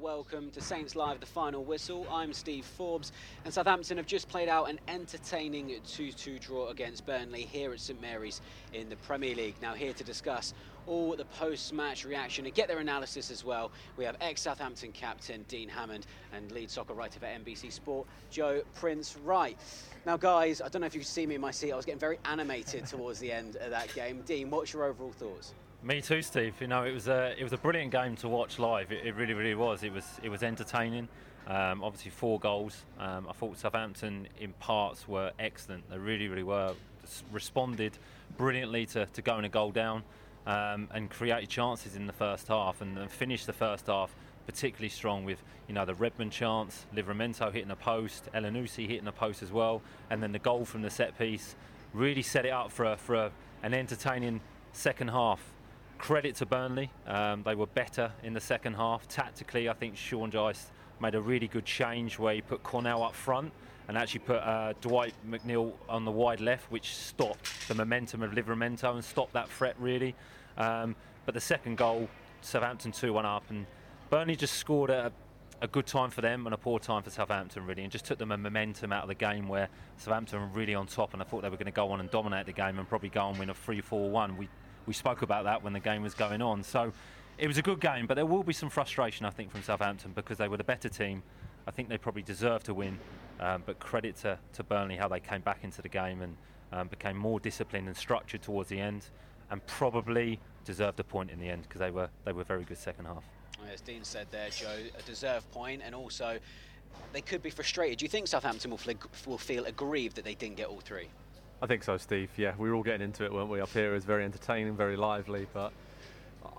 welcome to Saints Live, the final whistle. I'm Steve Forbes, and Southampton have just played out an entertaining 2 2 draw against Burnley here at St Mary's in the Premier League. Now, here to discuss all the post match reaction and get their analysis as well, we have ex Southampton captain Dean Hammond and lead soccer writer for NBC Sport, Joe Prince Wright. Now, guys, I don't know if you can see me in my seat, I was getting very animated towards the end of that game. Dean, what's your overall thoughts? Me too, Steve. You know, it was a it was a brilliant game to watch live. It, it really, really was. It was it was entertaining. Um, obviously, four goals. Um, I thought Southampton in parts were excellent. They really, really were. Responded brilliantly to, to going a goal down um, and created chances in the first half and, and finished the first half particularly strong with you know the Redmond chance, Livramento hitting a post, Elyounoussi hitting a post as well, and then the goal from the set piece really set it up for a, for a, an entertaining second half credit to Burnley. Um, they were better in the second half. Tactically, I think Sean Dyche made a really good change where he put Cornet up front and actually put uh, Dwight McNeil on the wide left, which stopped the momentum of Livramento and stopped that threat really. Um, but the second goal, Southampton 2 1 up, and Burnley just scored a, a good time for them and a poor time for Southampton, really, and just took them a momentum out of the game where Southampton were really on top, and I thought they were going to go on and dominate the game and probably go and win a 3 4 1. We we spoke about that when the game was going on. So it was a good game, but there will be some frustration, I think, from Southampton because they were the better team. I think they probably deserved to win, um, but credit to, to Burnley how they came back into the game and um, became more disciplined and structured towards the end, and probably deserved a point in the end because they were they were very good second half. As Dean said there, Joe, a deserved point, and also they could be frustrated. Do you think Southampton will, will feel aggrieved that they didn't get all three? I think so, Steve. Yeah, we were all getting into it, weren't we? Up here it was very entertaining, very lively, but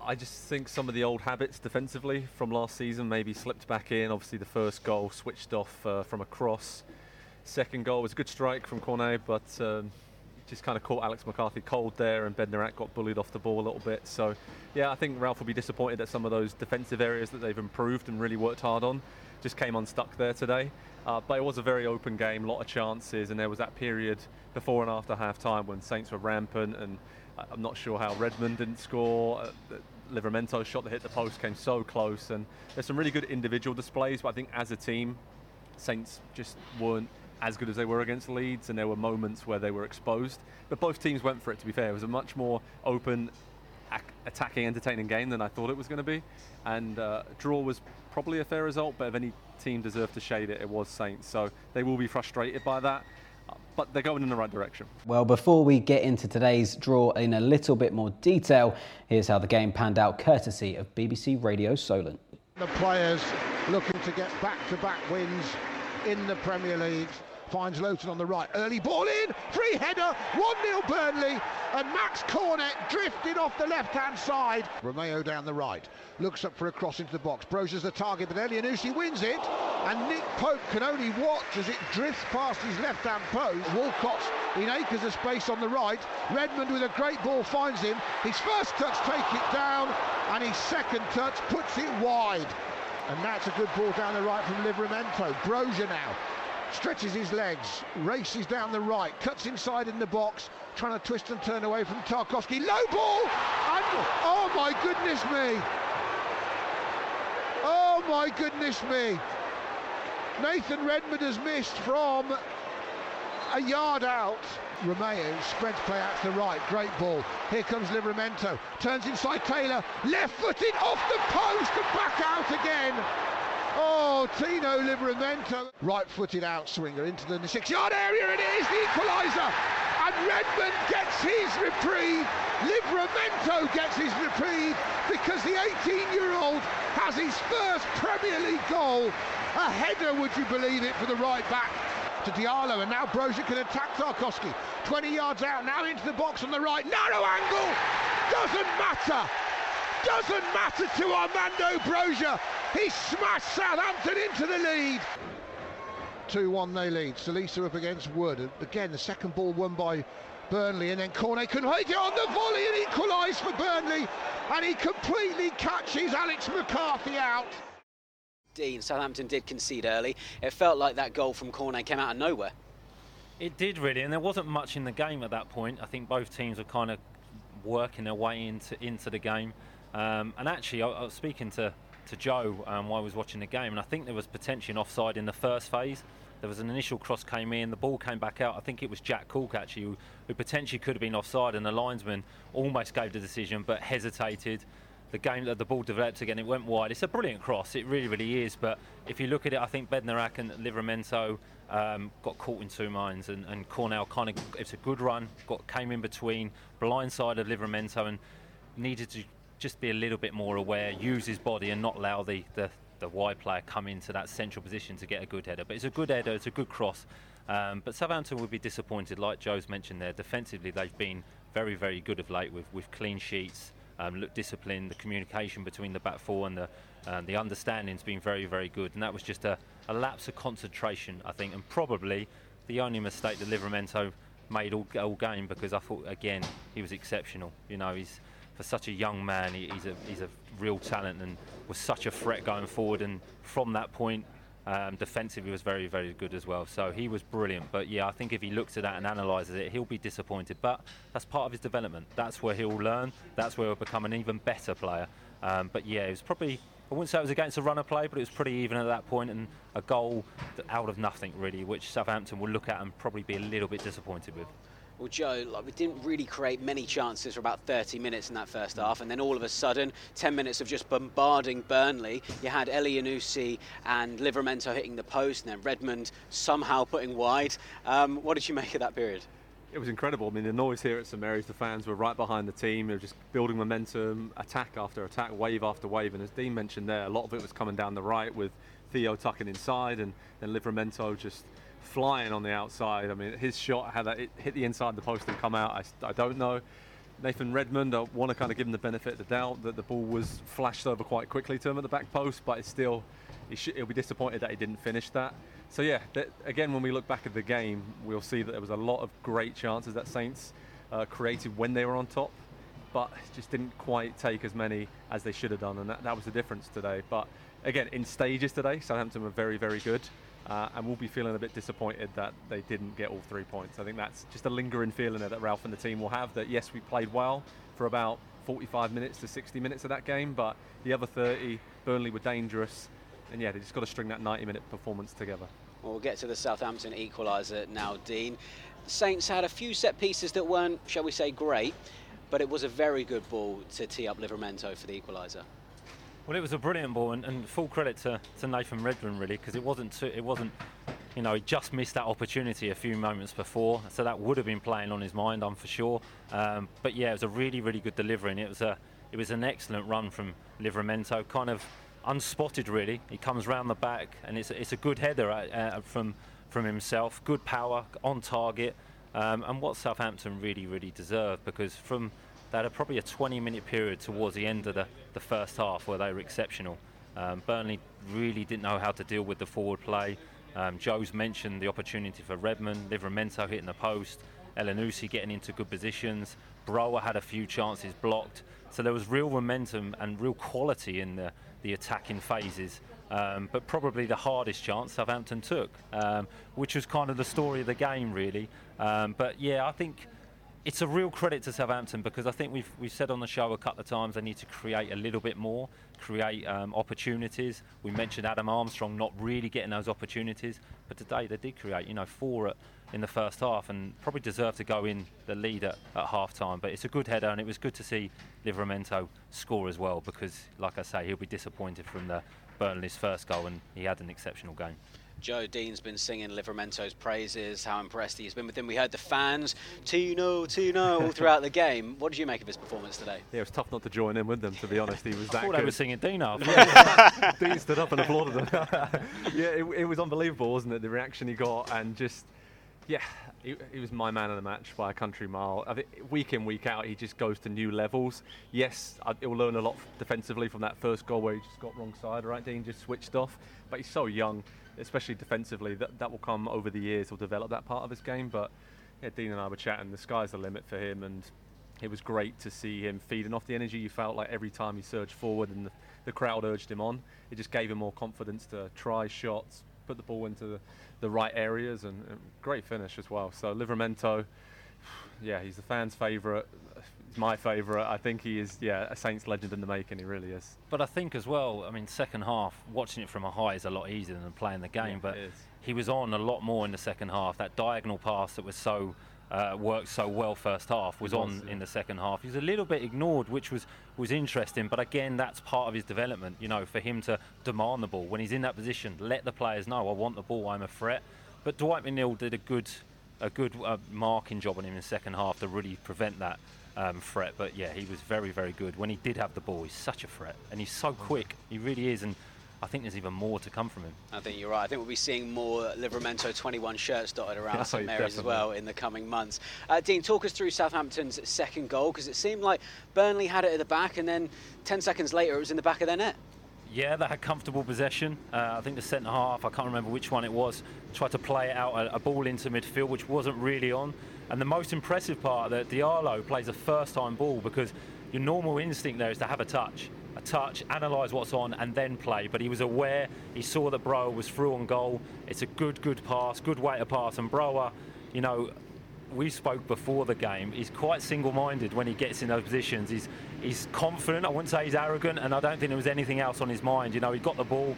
I just think some of the old habits defensively from last season maybe slipped back in. Obviously, the first goal switched off uh, from a cross. Second goal was a good strike from Cornet, but um, just kind of caught Alex McCarthy cold there, and Bednarek got bullied off the ball a little bit. So, yeah, I think Ralph will be disappointed that some of those defensive areas that they've improved and really worked hard on just came unstuck there today. Uh, but it was a very open game, a lot of chances, and there was that period before and after half time when Saints were rampant, and I'm not sure how Redmond didn't score. Uh, Livramento's shot that hit the post came so close, and there's some really good individual displays, but I think as a team, Saints just weren't as good as they were against Leeds, and there were moments where they were exposed. But both teams went for it, to be fair. It was a much more open, attacking, entertaining game than I thought it was going to be. And uh, draw was probably a fair result, but if any team deserved to shade it, it was Saints. So they will be frustrated by that. But they're going in the right direction. Well, before we get into today's draw in a little bit more detail, here's how the game panned out courtesy of BBC Radio Solent. The players looking to get back to back wins in the Premier League finds Lowton on the right. Early ball in, free header, 1-0 Burnley, and Max Cornet drifted off the left-hand side. Romeu down the right, looks up for a cross into the box. Broja's the target, but Elyounoussi wins it, and Nick Pope can only watch as it drifts past his left-hand post. Walcott's in acres of space on the right. Redmond with a great ball finds him. His first touch takes it down, and his second touch puts it wide. And that's a good ball down the right from Livramento. Broja now stretches his legs, races down the right, cuts inside in the box, trying to twist and turn away from Tarkowski. Low ball! And, oh my goodness me! Oh my goodness me! Nathan Redmond has missed from a yard out. Romeu spreads play out to the right. Great ball. Here comes Livramento. Turns inside Taylor. Left footed off the post and back out again. Oh, Tino Livramento. Right-footed out swinger into the six-yard area. It is the equaliser. And Redmond gets his reprieve. Livramento gets his reprieve because the 18-year-old has his first Premier League goal. A header, would you believe it, for the right back to Diallo, and now Broja can attack Tarkowski. 20 yards out, now into the box on the right, narrow angle, doesn't matter, doesn't matter to Armando Broja. He smashed Southampton into the lead. 2-1 they lead. Salisu up against Wood. Again, the second ball won by Burnley, and then Cornet can hit it on the volley and equalise for Burnley, and he completely catches Alex McCarthy out. Dean, Southampton did concede early. It felt like that goal from Cornet came out of nowhere. It did really, and there wasn't much in the game at that point. I think both teams were kind of working their way into into the game. Um, and actually, I, I, was speaking to to Joe um, while I was watching the game, and I think there was potentially an offside in the first phase. There was an initial cross came in, the ball came back out. I think it was Jack Cork actually who, who potentially could have been offside, and the linesman almost gave the decision but hesitated. The game that the ball developed again, it went wide. It's a brilliant cross, it really, really is. But if you look at it, I think Bednarek and Livramento um, got caught in two minds, and, and Cornet kind of it's a good run, got came in between, blindside of Livramento, and needed to just be a little bit more aware, use his body, and not allow the, the the wide player come into that central position to get a good header. But it's a good header, it's a good cross. Um, but Southampton would be disappointed, like Joe's mentioned there. Defensively, they've been very, very good of late with, with clean sheets, um, look disciplined. The communication between the back four and the um, the understanding's been very, very good. And that was just a, a lapse of concentration, I think, and probably the only mistake that Livramento made all, all game because I thought again he was exceptional. You know, he's for such a young man, he, he's a he's a real talent and was such a threat going forward. And from that point, um, defensively was very very good as well. So he was brilliant. But yeah, I think if he looks at that and analyses it, he'll be disappointed. But that's part of his development. That's where he'll learn. That's where he'll become an even better player. Um, but yeah, it was probably. I wouldn't say it was against a runner play, but it was pretty even at that point and a goal out of nothing really, which Southampton will look at and probably be a little bit disappointed with. Well, Joe, like, we didn't really create many chances for about 30 minutes in that first half, and then all of a sudden, 10 minutes of just bombarding Burnley. You had Elyounoussi and Livramento hitting the post, and then Redmond somehow putting wide. Um, what did you make of that period? It was incredible. I mean, the noise here at St Mary's, the fans were right behind the team. They were just building momentum, attack after attack, wave after wave. And as Dean mentioned there, a lot of it was coming down the right with Theo tucking inside and then Livramento just flying on the outside. I mean, his shot had it hit the inside of the post and come out. I, I don't know. Nathan Redmond, I want to kind of give him the benefit of the doubt that the ball was flashed over quite quickly to him at the back post, but it's still, he should, he'll be disappointed that he didn't finish that. So yeah, that, again, when we look back at the game, we'll see that there was a lot of great chances that Saints uh, created when they were on top, but just didn't quite take as many as they should have done, and that, that was the difference today. But again, in stages today, Southampton were very, very good. Uh, and we'll be feeling a bit disappointed that they didn't get all three points. I think that's just a lingering feeling that Ralph and the team will have that yes, we played well for about 45 minutes to 60 minutes of that game, but the other 30, Burnley were dangerous, and yeah, they just got to string that 90 minute performance together. Well, we'll get to the Southampton equaliser now, Dean. Saints had a few set pieces that weren't, shall we say, great, but it was a very good ball to tee up Livramento for the equaliser. Well, it was a brilliant ball, and, and full credit to, to Nathan Redmond really, because it wasn't too, it wasn't, you know, he just missed that opportunity a few moments before, so that would have been playing on his mind, I'm for sure. Um, but yeah, it was a really, really good delivery, and it was a, it was an excellent run from Livramento, kind of unspotted really. He comes round the back, and it's, it's a good header uh, uh, from from himself, good power on target, um, and what Southampton really, really deserved because from they had a, probably a 20 minute period towards the end of the, the first half where they were exceptional. Um, Burnley really didn't know how to deal with the forward play. Um, Joe's mentioned the opportunity for Redmond, Livramento hitting the post, Elyounoussi getting into good positions. Broja had a few chances blocked. So there was real momentum and real quality in the, the attacking phases. Um, but probably the hardest chance Southampton took, um, which was kind of the story of the game, really. Um, but yeah, I think it's a real credit to Southampton because I think we've we've said on the show a couple of times they need to create a little bit more, create um, opportunities. We mentioned Adam Armstrong not really getting those opportunities, but today they did create, you know, four at, in the first half and probably deserve to go in the lead at, at half time. But it's a good header and it was good to see Livramento score as well because, like I say, he'll be disappointed from the Burnley's first goal and he had an exceptional game. Joe Dean's been singing Livramento's praises, how impressed he's been with him. We heard the fans, Tino, Tino, all throughout the game. What did you make of his performance today? Yeah, it was tough not to join in with them, to be honest. He was I that thought good. they were singing Dino. Dean stood up and applauded him. yeah, it, it, was unbelievable, wasn't it? The reaction he got, and just, yeah, he, he, was my man of the match by a country mile. I think week in, week out, he just goes to new levels. Yes, he'll learn a lot defensively from that first goal where he just got wrong side, right? Dean just switched off, but he's so young especially defensively, that, that will come over the years. He'll develop that part of his game. But yeah, Dean and I were chatting. The sky's the limit for him, and it was great to see him feeding off the energy. You felt like every time he surged forward and the, the crowd urged him on, it just gave him more confidence to try shots, put the ball into the, the right areas, and, and, great finish as well. So Livramento, yeah, he's the fans' favourite. My favourite. I think he is, yeah, a Saints legend in the making. He really is. But I think as well, I mean, second half, watching it from a high is a lot easier than playing the game. Yeah, but he was on a lot more in the second half. That diagonal pass that was so uh, worked so well first half was, was on yeah. in the second half. He was a little bit ignored, which was was interesting. But again, that's part of his development. You know, for him to demand the ball when he's in that position, let the players know I want the ball, I'm a threat. But Dwight McNeil did a good a good uh, marking job on him in the second half to really prevent that um, threat. But yeah, he was very very good when he did have the ball. He's such a threat, and he's so quick. He really is, and I think there's even more to come from him. I think you're right. I think we'll be seeing more Livramento 21 shirts dotted around St Mary's as well in the coming months. Uh, Dean, talk us through Southampton's second goal because it seemed like Burnley had it at the back and then 10 seconds later it was in the back of their net. Yeah, they had comfortable possession. Uh, I think the centre half, I can't remember which one it was, tried to play it out a, a ball into midfield, which wasn't really on. And the most impressive part that Diallo plays a first time ball because your normal instinct there is to have a touch a touch, analyse what's on, and then play. But he was aware, he saw that Broja was through on goal. It's a good, good pass, good way to pass. And Broja, you know, we spoke before the game. He's quite single-minded when he gets in those positions. He's he's confident. I wouldn't say he's arrogant, and I don't think there was anything else on his mind. You know, he got the ball.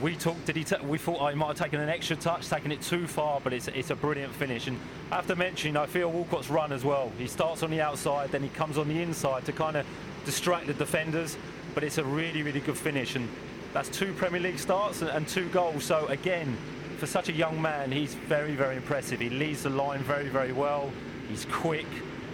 We talked. Did he? T- we thought oh, he might have taken an extra touch, taken it too far, but it's it's a brilliant finish. And I have to mention, know, Theo Walcott's run as well. He starts on the outside, then he comes on the inside to kind of distract the defenders, but it's a really, really good finish. And that's two Premier League starts and, and two goals. So again, for such a young man, he's very, very impressive. He leads the line very, very well. He's quick.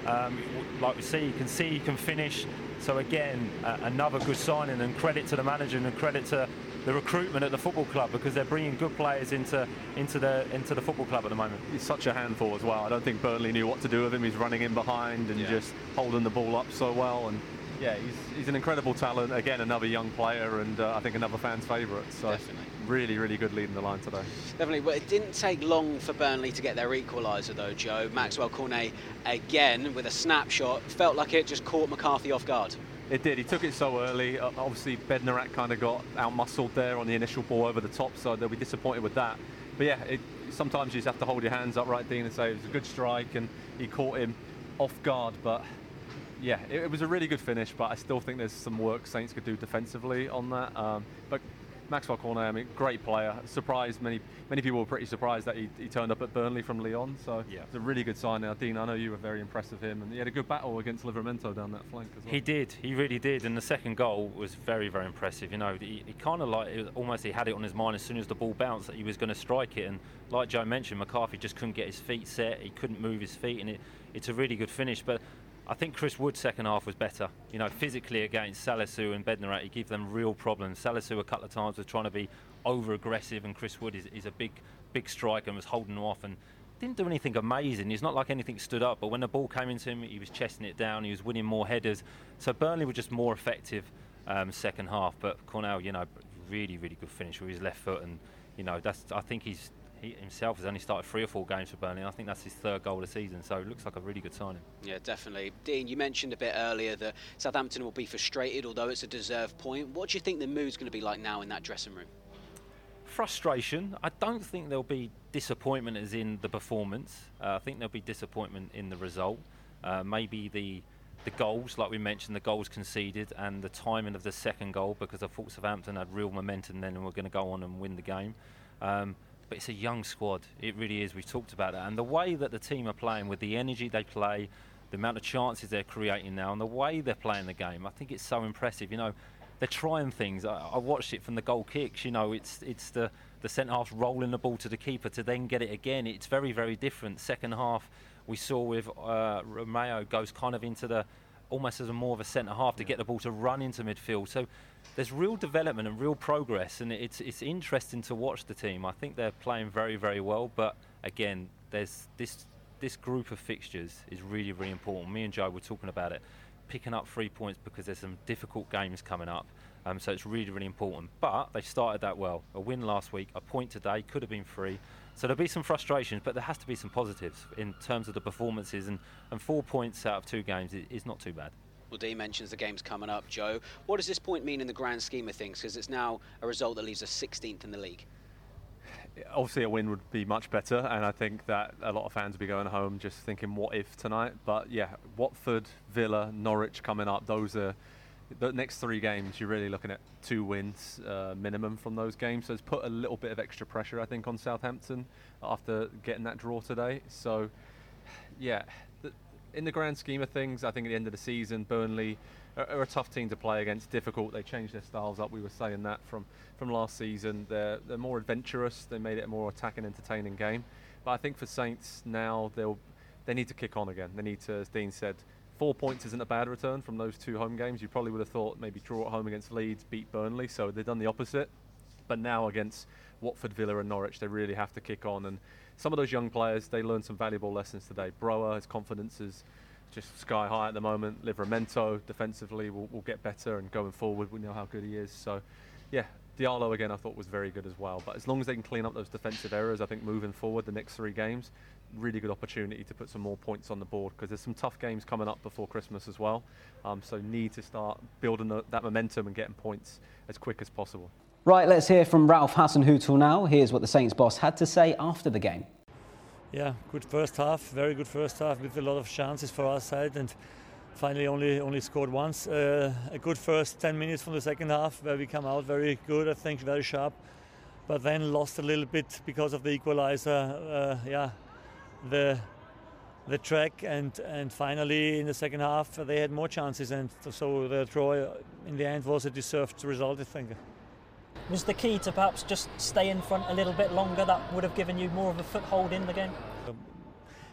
Um, like we see, you can see he can finish. So again, uh, another good signing and credit to the manager and credit to the recruitment at the football club because they're bringing good players into into the into the football club at the moment. He's such a handful as well. I don't think Burnley knew what to do with him. He's running in behind and yeah. just holding the ball up so well and yeah, he's, he's an incredible talent. Again, another young player, and uh, I think another fan's favourite. So Definitely. really, really good leading the line today. Definitely. Well, it didn't take long for Burnley to get their equaliser, though, Joe. Maxwel Cornet again with a snapshot. Felt like it just caught McCarthy off guard. It did. He took it so early. Uh, obviously, Bednarek kind of got out-muscled there on the initial ball over the top, so they'll be disappointed with that. But yeah, it, sometimes you just have to hold your hands up, right, Dean, and say it was a good strike, and he caught him off guard. But yeah, it, it, was a really good finish, but I still think there's some work Saints could do defensively on that. Um, but Maxwel Cornet, I mean, great player. Surprised many many people were pretty surprised that he, he turned up at Burnley from Lyon. So yeah. it's a really good sign now. Dean, I know you were very impressed with him, and he had a good battle against Livramento down that flank as well. He did, he really did, and the second goal was very very impressive. You know, he, he kind of like almost he had it on his mind as soon as the ball bounced that he was going to strike it, and like Joe mentioned, McCarthy just couldn't get his feet set. He couldn't move his feet, and it, it's a really good finish. But I think Chris Wood's second half was better. You know, physically against Salisu and Bednarek, he gave them real problems. Salisu a couple of times was trying to be over aggressive, and Chris Wood is, is a big, big striker and was holding them off and didn't do anything amazing. He's not like anything stood up, but when the ball came into him, he was chesting it down. He was winning more headers. So Burnley were just more effective um, second half. But Cornet, you know, really, really good finish with his left foot, and you know, that's I think he's he himself has only started three or four games for Burnley. I think that's his third goal of the season, so it looks like a really good signing. Yeah, definitely. Dean, you mentioned a bit earlier that Southampton will be frustrated, although it's a deserved point. What do you think the mood's going to be like now in that dressing room? Frustration. I don't think there'll be disappointment as in the performance. Uh, I think there'll be disappointment in the result. Uh, maybe the the goals, like we mentioned, the goals conceded and the timing of the second goal because I thought Southampton had real momentum then and were going to go on and win the game. Um, but it's a young squad. It really is. We've talked about that. And the way that the team are playing, with the energy they play, the amount of chances they're creating now, and the way they're playing the game, I think it's so impressive. You know, they're trying things. I, I watched it from the goal kicks. You know, it's it's the the centre half rolling the ball to the keeper to then get it again. It's very very different. Second half, we saw with uh, Romeu goes kind of into the almost as a more of a centre half to yeah. get the ball to run into midfield. So there's real development and real progress, and it's it's interesting to watch the team. I think they're playing very very well, but again, there's this this group of fixtures is really really important. Me and Joe were talking about it, picking up three points because there's some difficult games coming up. Um, so it's really really important. But they started that well. A win last week, a point today, could have been three. So there'll be some frustrations, but there has to be some positives in terms of the performances. And, and four points out of two games is, is not too bad. Well, Dean mentions the game's coming up, Joe. What does this point mean in the grand scheme of things? Because it's now a result that leaves us 16th in the league. obviously a win would be much better, and I think that a lot of fans will be going home just thinking, "What if tonight?" But yeah, Watford, Villa, Norwich coming up. Those are the next three games. You're really looking at two wins uh, minimum from those games. So it's put a little bit of extra pressure, I think, on Southampton after getting that draw today. So yeah, the, in the grand scheme of things, I think at the end of the season, Burnley are, are, a tough team to play against. Difficult. They changed their styles up. We were saying that from from last season. They're they're more adventurous. They made it a more attacking, entertaining game. But I think for Saints now they'll they need to kick on again. They need to, as Dean said, four points isn't a bad return from those two home games. You probably would have thought maybe draw at home against Leeds, beat Burnley. So they've done the opposite. But now against Watford, Villa, and Norwich, they really have to kick on. And some of those young players, they learned some valuable lessons today. Broja, his confidence is just sky high at the moment. Livramento defensively will, will get better, and going forward, we know how good he is. So, yeah, Diallo again, I thought was very good as well. But as long as they can clean up those defensive errors, I think moving forward the next three games, really good opportunity to put some more points on the board because there's some tough games coming up before Christmas as well. Um, so need to start building the, that momentum and getting points as quick as possible. Right, let's hear from Ralph Hasenhüttl now. Here's what the Saints boss had to say after the game. Yeah, good first half, very good first half with a lot of chances for our side and finally only only scored once. Uh, a good first 10 minutes from the second half where we come out very good, I think, very sharp, but then lost a little bit because of the equalizer. Uh, yeah, the the track and and finally in the second half they had more chances and so the draw in the end was a deserved result, I think was the key to perhaps just stay in front a little bit longer that would have given you more of a foothold in the game? Um,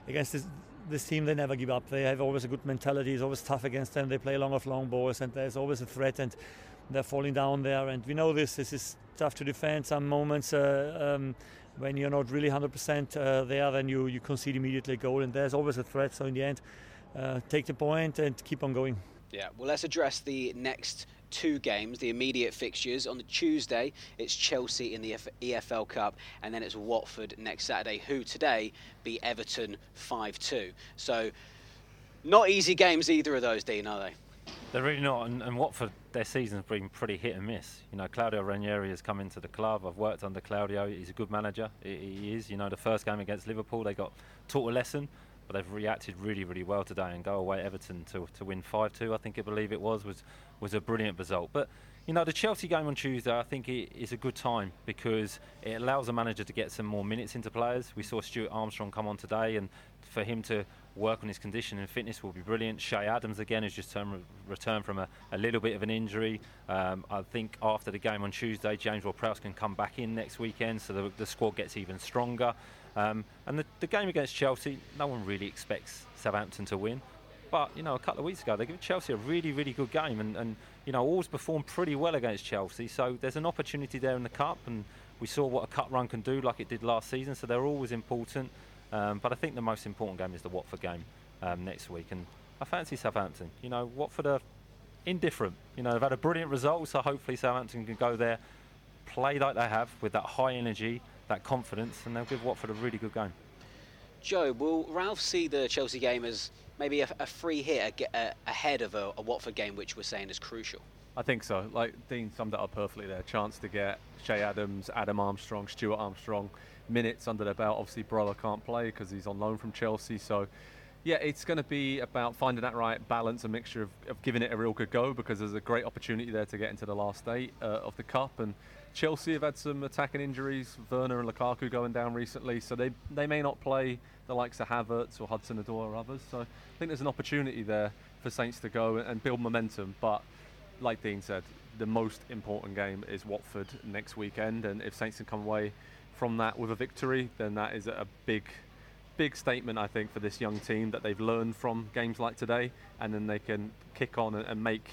against this, this team, they never give up. They have always a good mentality. It's always tough against them. They play long of long balls, and there's always a threat, and they're falling down there. And we know this. This is tough to defend. Some moments uh, um, when you're not really 100% uh, there, then you, you concede immediately a goal, and there's always a threat. So in the end, uh, take the point and keep on going. Yeah, well, let's address the next two games, the immediate fixtures. On the Tuesday, it's Chelsea in the EFL Cup, and then it's Watford next Saturday, who today beat Everton 5 2. So, not easy games either of those, Dean, are they? They're really not, and, and Watford, their season's been pretty hit and miss. You know, Claudio Ranieri has come into the club. I've worked under Claudio. He's a good manager. He is. You know, the first game against Liverpool, they got taught a lesson but they've reacted really, really well today and go away Everton to, to win 5-2, I think I believe it was, was, was a brilliant result. But, you know, the Chelsea game on Tuesday, I think it is a good time because it allows a manager to get some more minutes into players. We saw Stuart Armstrong come on today and for him to work on his condition and fitness will be brilliant. Che Adams again has just turned, returned from a, a, little bit of an injury. Um, I think after the game on Tuesday, James Ward-Prowse can come back in next weekend, so the, the squad gets even stronger. Um, and the, the, game against Chelsea, no one really expects Southampton to win. But, you know, a couple of weeks ago, they gave Chelsea a really, really good game and, and, you know, always performed pretty well against Chelsea. So there's an opportunity there in the Cup, and we saw what a cup run can do like it did last season. So they're always important. Um, but I think the most important game is the Watford game um, next week. And I fancy Southampton. You know, Watford are indifferent. You know, they've had a brilliant result, so hopefully Southampton can go there, play like they have with that high energy that confidence, and they'll give Watford a really good game. Joe, will Ralph see the Chelsea game as maybe a, a free hit a, ahead of a, a, Watford game, which we're saying is crucial? I think so. Like Dean summed it up perfectly there. Chance to get Che Adams, Adam Armstrong, Stuart Armstrong minutes under their belt. Obviously, Broja can't play because he's on loan from Chelsea. So, yeah, it's going to be about finding that right balance, a mixture of, of, giving it a real good go because there's a great opportunity there to get into the last eight uh, of the cup and Chelsea have had some attacking injuries, Werner and Lukaku going down recently, so they they may not play the likes of Havertz or Hudson Odoi or others. So I think there's an opportunity there for Saints to go and build momentum. But like Dean said, the most important game is Watford next weekend, and if Saints can come away from that with a victory, then that is a big big statement, I think, for this young team that they've learned from games like today, and then they can kick on and, make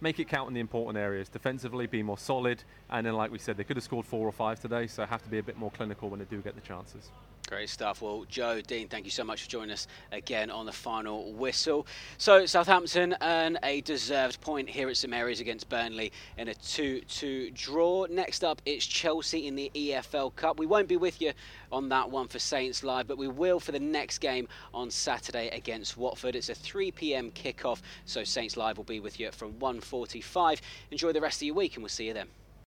make it count in the important areas. Defensively, be more solid, and then, like we said, they could have scored four or five today, so have to be a bit more clinical when they do get the chances. Great stuff. Well, Joe, Dean, thank you so much for joining us again on the final whistle. So, Southampton earn a deserved point here at St Mary's against Burnley in a 2 2 draw. Next up, it's Chelsea in the EFL Cup. We won't be with you on that one for Saints Live, but we will for the next game on Saturday against Watford. It's a 3 pm kickoff, so Saints Live will be with you from 1.45. Enjoy the rest of your week, and we'll see you then.